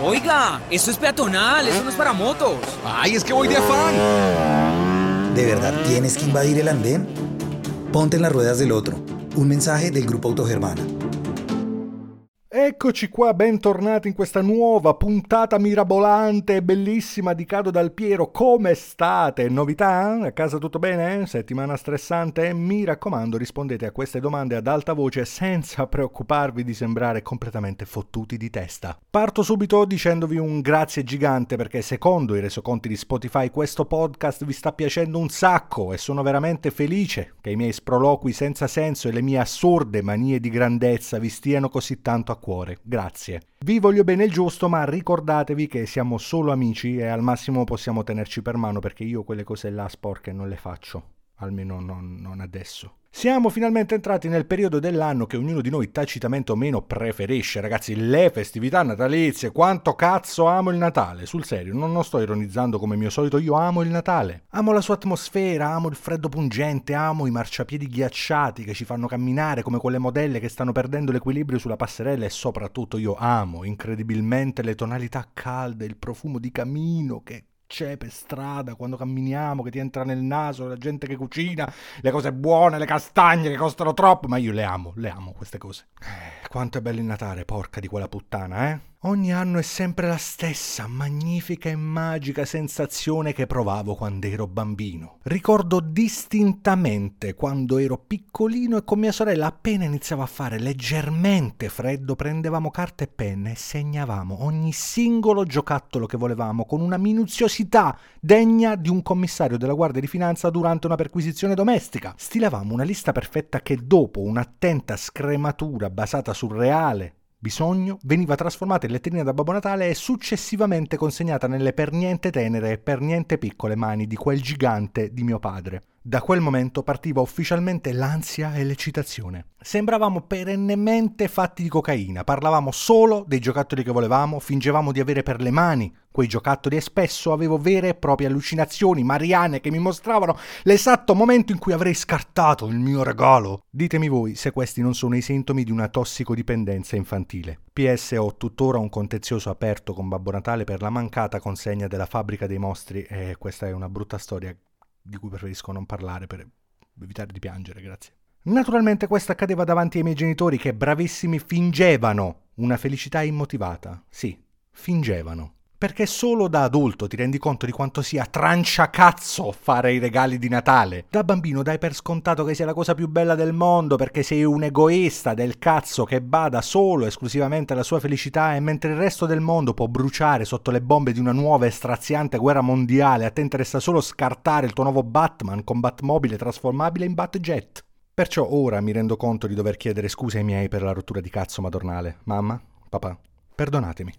Oiga, eso es peatonal, eso no es para motos. Ay, es que voy de afán. ¿De verdad tienes que invadir el andén? Ponte en las ruedas del otro. Un mensaje del Grupo Autogermana. Eccoci qua, bentornati in questa nuova puntata mirabolante e bellissima di Cado dal Piero. Come state? Novità? A casa tutto bene? Settimana stressante? Mi raccomando, rispondete a queste domande ad alta voce senza preoccuparvi di sembrare completamente fottuti di testa. Parto subito dicendovi un grazie gigante perché secondo i resoconti di Spotify questo podcast vi sta piacendo un sacco e sono veramente felice che i miei sproloqui senza senso e le mie assurde manie di grandezza vi stiano così tanto a cuore. Grazie. Vi voglio bene il giusto, ma ricordatevi che siamo solo amici e al massimo possiamo tenerci per mano perché io quelle cose là sporche non le faccio. Almeno non, non adesso. Siamo finalmente entrati nel periodo dell'anno che ognuno di noi tacitamente o meno preferisce, ragazzi, le festività natalizie. Quanto cazzo amo il Natale, sul serio, non, non sto ironizzando come mio solito, io amo il Natale. Amo la sua atmosfera, amo il freddo pungente, amo i marciapiedi ghiacciati che ci fanno camminare come quelle modelle che stanno perdendo l'equilibrio sulla passerella e soprattutto io amo incredibilmente le tonalità calde, il profumo di camino che c'è per strada quando camminiamo, che ti entra nel naso, la gente che cucina, le cose buone, le castagne che costano troppo, ma io le amo, le amo queste cose. Eh, quanto è bello il Natale, porca di quella puttana, eh? Ogni anno è sempre la stessa magnifica e magica sensazione che provavo quando ero bambino. Ricordo distintamente quando ero piccolino e con mia sorella appena iniziava a fare leggermente freddo prendevamo carta e penne e segnavamo ogni singolo giocattolo che volevamo con una minuziosità degna di un commissario della Guardia di Finanza durante una perquisizione domestica. Stilavamo una lista perfetta che dopo un'attenta scrematura basata sul reale bisogno veniva trasformata in letterina da Babbo Natale e successivamente consegnata nelle per niente tenere e per niente piccole mani di quel gigante di mio padre. Da quel momento partiva ufficialmente l'ansia e l'eccitazione. Sembravamo perennemente fatti di cocaina, parlavamo solo dei giocattoli che volevamo, fingevamo di avere per le mani quei giocattoli e spesso avevo vere e proprie allucinazioni mariane che mi mostravano l'esatto momento in cui avrei scartato il mio regalo. Ditemi voi se questi non sono i sintomi di una tossicodipendenza infantile. PS ho tuttora un contenzioso aperto con Babbo Natale per la mancata consegna della fabbrica dei mostri e questa è una brutta storia di cui preferisco non parlare per evitare di piangere, grazie. Naturalmente questo accadeva davanti ai miei genitori che bravissimi fingevano una felicità immotivata. Sì, fingevano. Perché solo da adulto ti rendi conto di quanto sia tranciacazzo fare i regali di Natale. Da bambino dai per scontato che sia la cosa più bella del mondo perché sei un egoista del cazzo che bada solo esclusivamente alla sua felicità e mentre il resto del mondo può bruciare sotto le bombe di una nuova e straziante guerra mondiale, a te interessa solo scartare il tuo nuovo Batman con Batmobile trasformabile in Batjet. Perciò ora mi rendo conto di dover chiedere scusa ai miei per la rottura di cazzo madornale. Mamma, papà, perdonatemi.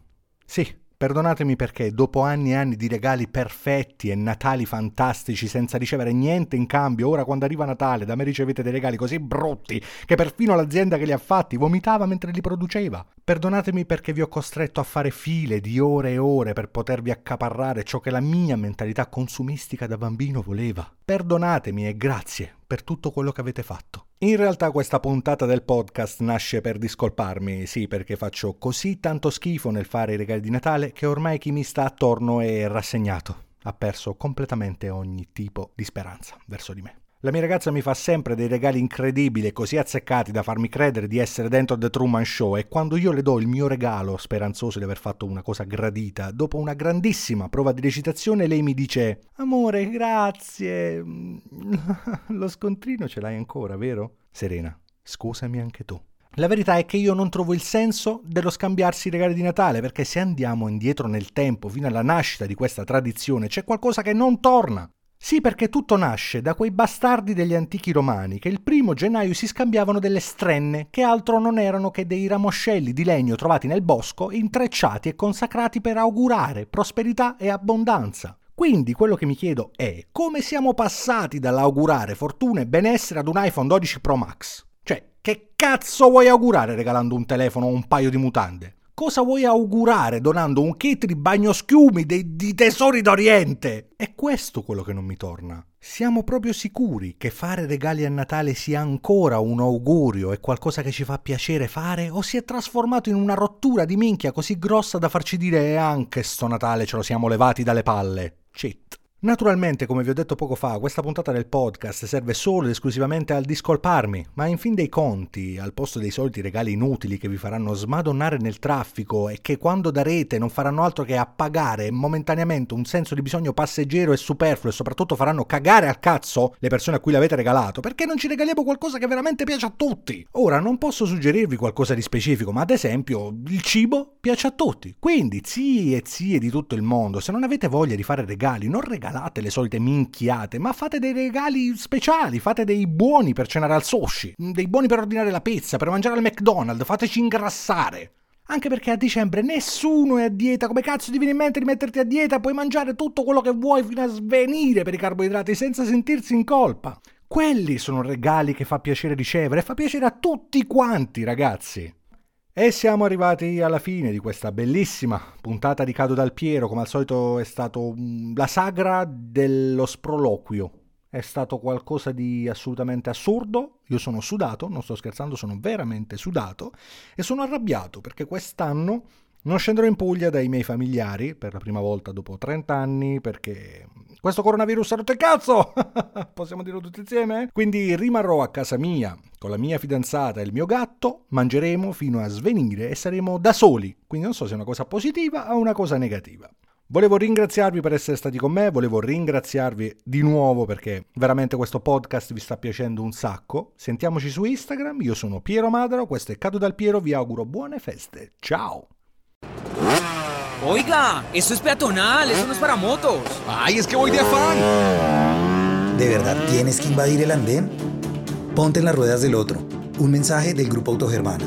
Sì, Perdonatemi perché dopo anni e anni di regali perfetti e Natali fantastici senza ricevere niente in cambio, ora quando arriva Natale da me ricevete dei regali così brutti che perfino l'azienda che li ha fatti vomitava mentre li produceva. Perdonatemi perché vi ho costretto a fare file di ore e ore per potervi accaparrare ciò che la mia mentalità consumistica da bambino voleva. Perdonatemi e grazie per tutto quello che avete fatto. In realtà questa puntata del podcast nasce per discolparmi, sì, perché faccio così tanto schifo nel fare i regali di Natale che ormai chi mi sta attorno è rassegnato. Ha perso completamente ogni tipo di speranza verso di me. La mia ragazza mi fa sempre dei regali incredibili e così azzeccati da farmi credere di essere dentro The Truman Show e quando io le do il mio regalo, speranzoso di aver fatto una cosa gradita, dopo una grandissima prova di recitazione lei mi dice Amore, grazie. Lo scontrino ce l'hai ancora, vero? Serena, scusami anche tu. La verità è che io non trovo il senso dello scambiarsi i regali di Natale, perché se andiamo indietro nel tempo, fino alla nascita di questa tradizione, c'è qualcosa che non torna. Sì, perché tutto nasce da quei bastardi degli antichi romani che il primo gennaio si scambiavano delle strenne, che altro non erano che dei ramoscelli di legno trovati nel bosco, intrecciati e consacrati per augurare prosperità e abbondanza. Quindi quello che mi chiedo è come siamo passati dall'augurare fortuna e benessere ad un iPhone 12 Pro Max? Cioè, che cazzo vuoi augurare regalando un telefono o un paio di mutande? Cosa vuoi augurare donando un kit di bagnoschiumi dei, di tesori d'Oriente? È questo quello che non mi torna. Siamo proprio sicuri che fare regali a Natale sia ancora un augurio e qualcosa che ci fa piacere fare o si è trasformato in una rottura di minchia così grossa da farci dire e anche sto Natale ce lo siamo levati dalle palle? Cheat. Naturalmente, come vi ho detto poco fa, questa puntata del podcast serve solo ed esclusivamente al discolparmi, ma in fin dei conti, al posto dei soliti regali inutili che vi faranno smadonnare nel traffico e che quando darete non faranno altro che appagare momentaneamente un senso di bisogno passeggero e superfluo e soprattutto faranno cagare al cazzo le persone a cui l'avete regalato, perché non ci regaliamo qualcosa che veramente piace a tutti? Ora, non posso suggerirvi qualcosa di specifico, ma ad esempio il cibo piace a tutti. Quindi, zii e zie di tutto il mondo, se non avete voglia di fare regali, non regalate regalate le solite minchiate, ma fate dei regali speciali, fate dei buoni per cenare al sushi, dei buoni per ordinare la pizza, per mangiare al McDonald's, fateci ingrassare. Anche perché a dicembre nessuno è a dieta, come cazzo ti viene in mente di metterti a dieta? Puoi mangiare tutto quello che vuoi fino a svenire per i carboidrati senza sentirsi in colpa. Quelli sono regali che fa piacere ricevere e fa piacere a tutti quanti, ragazzi. E siamo arrivati alla fine di questa bellissima puntata di Cado dal Piero, come al solito è stato mm, la sagra dello sproloquio. È stato qualcosa di assolutamente assurdo, io sono sudato, non sto scherzando, sono veramente sudato e sono arrabbiato perché quest'anno non scenderò in Puglia dai miei familiari per la prima volta dopo 30 anni perché questo coronavirus ha rotto il cazzo! Possiamo dirlo tutti insieme? Quindi rimarrò a casa mia con la mia fidanzata e il mio gatto, mangeremo fino a svenire e saremo da soli. Quindi non so se è una cosa positiva o una cosa negativa. Volevo ringraziarvi per essere stati con me, volevo ringraziarvi di nuovo perché veramente questo podcast vi sta piacendo un sacco. Sentiamoci su Instagram, io sono Piero Madaro, questo è Cado dal Piero, vi auguro buone feste. Ciao! Oiga, eso es peatonal, eso no es para motos. Ay, es que voy de afán. ¿De verdad tienes que invadir el andén? Ponte en las ruedas del otro. Un mensaje del Grupo Autogermana.